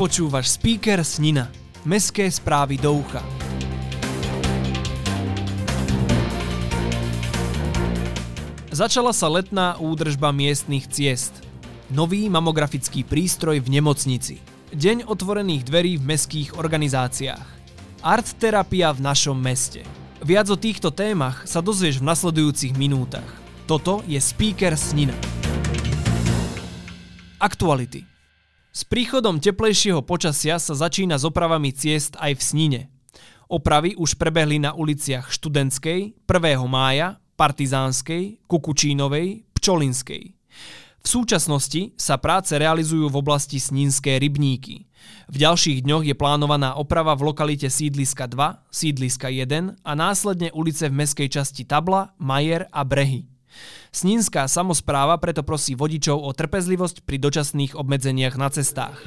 Počúvaš speaker Snina. Mestské správy do ucha. Začala sa letná údržba miestnych ciest. Nový mamografický prístroj v nemocnici. Deň otvorených dverí v mestských organizáciách. Art terapia v našom meste. Viac o týchto témach sa dozvieš v nasledujúcich minútach. Toto je Speaker Snina. Aktuality. S príchodom teplejšieho počasia sa začína s opravami ciest aj v Snine. Opravy už prebehli na uliciach Študentskej, 1. mája, Partizánskej, Kukučínovej, Pčolinskej. V súčasnosti sa práce realizujú v oblasti Sninské rybníky. V ďalších dňoch je plánovaná oprava v lokalite sídliska 2, sídliska 1 a následne ulice v meskej časti Tabla, Majer a Brehy. Sninská samozpráva preto prosí vodičov o trpezlivosť pri dočasných obmedzeniach na cestách.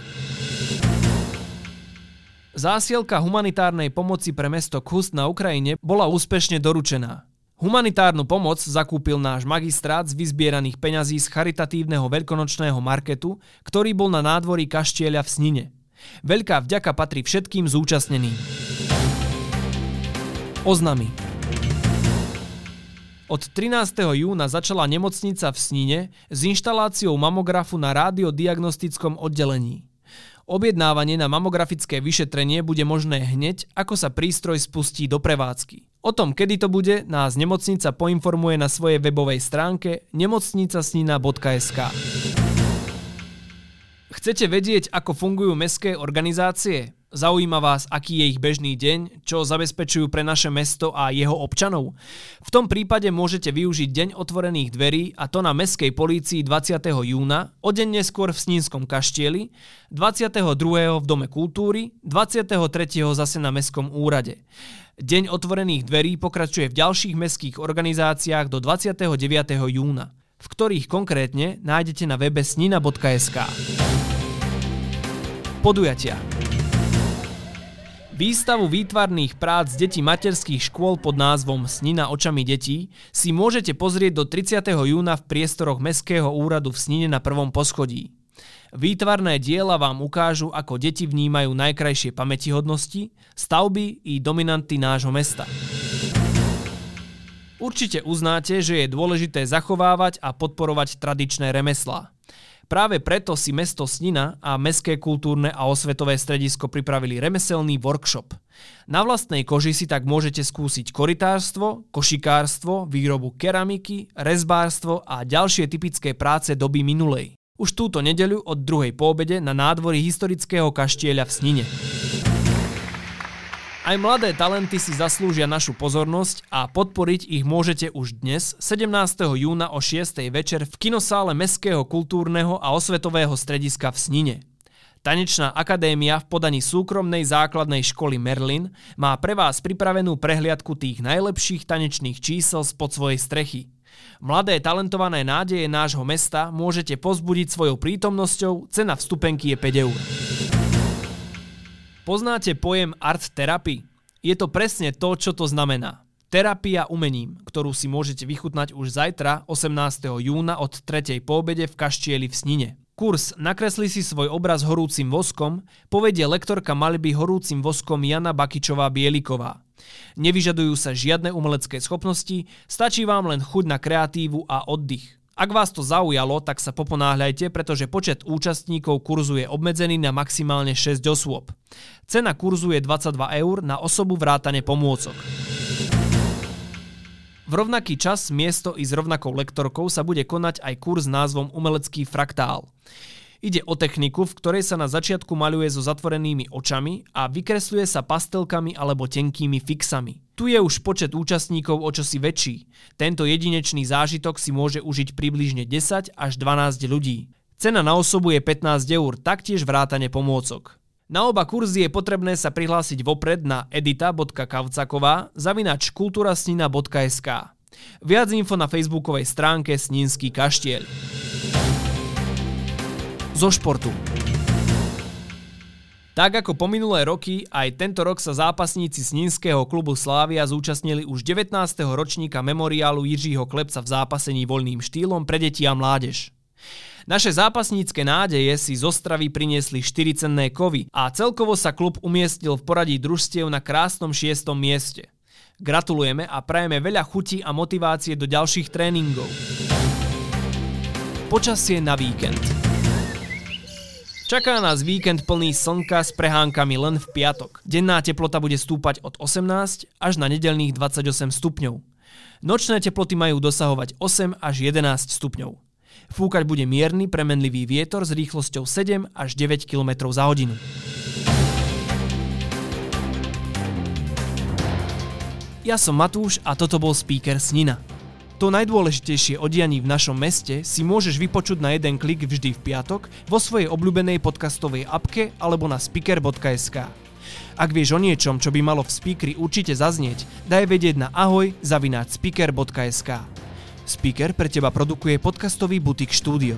Zásielka humanitárnej pomoci pre mesto Khust na Ukrajine bola úspešne doručená. Humanitárnu pomoc zakúpil náš magistrát z vyzbieraných peňazí z charitatívneho veľkonočného marketu, ktorý bol na nádvorí kaštieľa v Snine. Veľká vďaka patrí všetkým zúčastneným. Oznamy Od 13. júna začala nemocnica v Snine s inštaláciou mamografu na radiodiagnostickom oddelení. Objednávanie na mamografické vyšetrenie bude možné hneď, ako sa prístroj spustí do prevádzky. O tom, kedy to bude, nás nemocnica poinformuje na svojej webovej stránke nemocnicasnina.sk. Chcete vedieť, ako fungujú mestské organizácie? Zaujíma vás, aký je ich bežný deň, čo zabezpečujú pre naše mesto a jeho občanov? V tom prípade môžete využiť Deň otvorených dverí a to na Mestskej polícii 20. júna, o deň neskôr v Snínskom kaštieli, 22. v Dome kultúry, 23. zase na Mestskom úrade. Deň otvorených dverí pokračuje v ďalších mestských organizáciách do 29. júna, v ktorých konkrétne nájdete na webe snina.sk. Podujatia Výstavu výtvarných prác detí materských škôl pod názvom Snina očami detí si môžete pozrieť do 30. júna v priestoroch Mestského úradu v Snine na prvom poschodí. Výtvarné diela vám ukážu, ako deti vnímajú najkrajšie pamätihodnosti, stavby i dominanty nášho mesta. Určite uznáte, že je dôležité zachovávať a podporovať tradičné remeslá. Práve preto si mesto Snina a Mestské kultúrne a osvetové stredisko pripravili remeselný workshop. Na vlastnej koži si tak môžete skúsiť koritárstvo, košikárstvo, výrobu keramiky, rezbárstvo a ďalšie typické práce doby minulej. Už túto nedeľu od druhej poobede na nádvorí historického kaštieľa v Snine. Aj mladé talenty si zaslúžia našu pozornosť a podporiť ich môžete už dnes, 17. júna o 6. večer v kinosále Mestského kultúrneho a osvetového strediska v Snine. Tanečná akadémia v podaní súkromnej základnej školy Merlin má pre vás pripravenú prehliadku tých najlepších tanečných čísel spod svojej strechy. Mladé talentované nádeje nášho mesta môžete pozbudiť svojou prítomnosťou, cena vstupenky je 5 eur. Poznáte pojem art therapy? Je to presne to, čo to znamená. Terapia umením, ktorú si môžete vychutnať už zajtra, 18. júna od 3. poobede v Kaštieli v Snine. Kurs Nakresli si svoj obraz horúcim voskom povedie lektorka malby horúcim voskom Jana Bakičová Bieliková. Nevyžadujú sa žiadne umelecké schopnosti, stačí vám len chuť na kreatívu a oddych. Ak vás to zaujalo, tak sa poponáhľajte, pretože počet účastníkov kurzu je obmedzený na maximálne 6 osôb. Cena kurzu je 22 eur na osobu vrátane pomôcok. V rovnaký čas, miesto i s rovnakou lektorkou sa bude konať aj kurz názvom Umelecký fraktál. Ide o techniku, v ktorej sa na začiatku maľuje so zatvorenými očami a vykresľuje sa pastelkami alebo tenkými fixami. Tu je už počet účastníkov o čosi väčší. Tento jedinečný zážitok si môže užiť približne 10 až 12 ľudí. Cena na osobu je 15 eur, taktiež vrátane pomôcok. Na oba kurzy je potrebné sa prihlásiť vopred na edita.kavcaková zavinač kulturasnina.sk Viac info na facebookovej stránke Snínsky kaštieľ zo športu. Tak ako po minulé roky, aj tento rok sa zápasníci Sninského klubu Slávia zúčastnili už 19. ročníka memoriálu Jiřího Klepca v zápasení voľným štýlom pre deti a mládež. Naše zápasnícke nádeje si z Ostravy priniesli 4 cenné kovy a celkovo sa klub umiestnil v poradí družstiev na krásnom 6. mieste. Gratulujeme a prajeme veľa chuti a motivácie do ďalších tréningov. Počasie na víkend. Čaká nás víkend plný slnka s prehánkami len v piatok. Denná teplota bude stúpať od 18 až na nedelných 28 stupňov. Nočné teploty majú dosahovať 8 až 11 stupňov. Fúkať bude mierny premenlivý vietor s rýchlosťou 7 až 9 km za hodinu. Ja som Matúš a toto bol speaker Snina. To najdôležitejšie o dianí v našom meste si môžeš vypočuť na jeden klik vždy v piatok vo svojej obľúbenej podcastovej apke alebo na speaker.sk. Ak vieš o niečom, čo by malo v speakeri určite zaznieť, daj vedieť na ahoj zavináč speaker.sk. Speaker pre teba produkuje podcastový butik štúdio.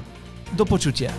Do počutia.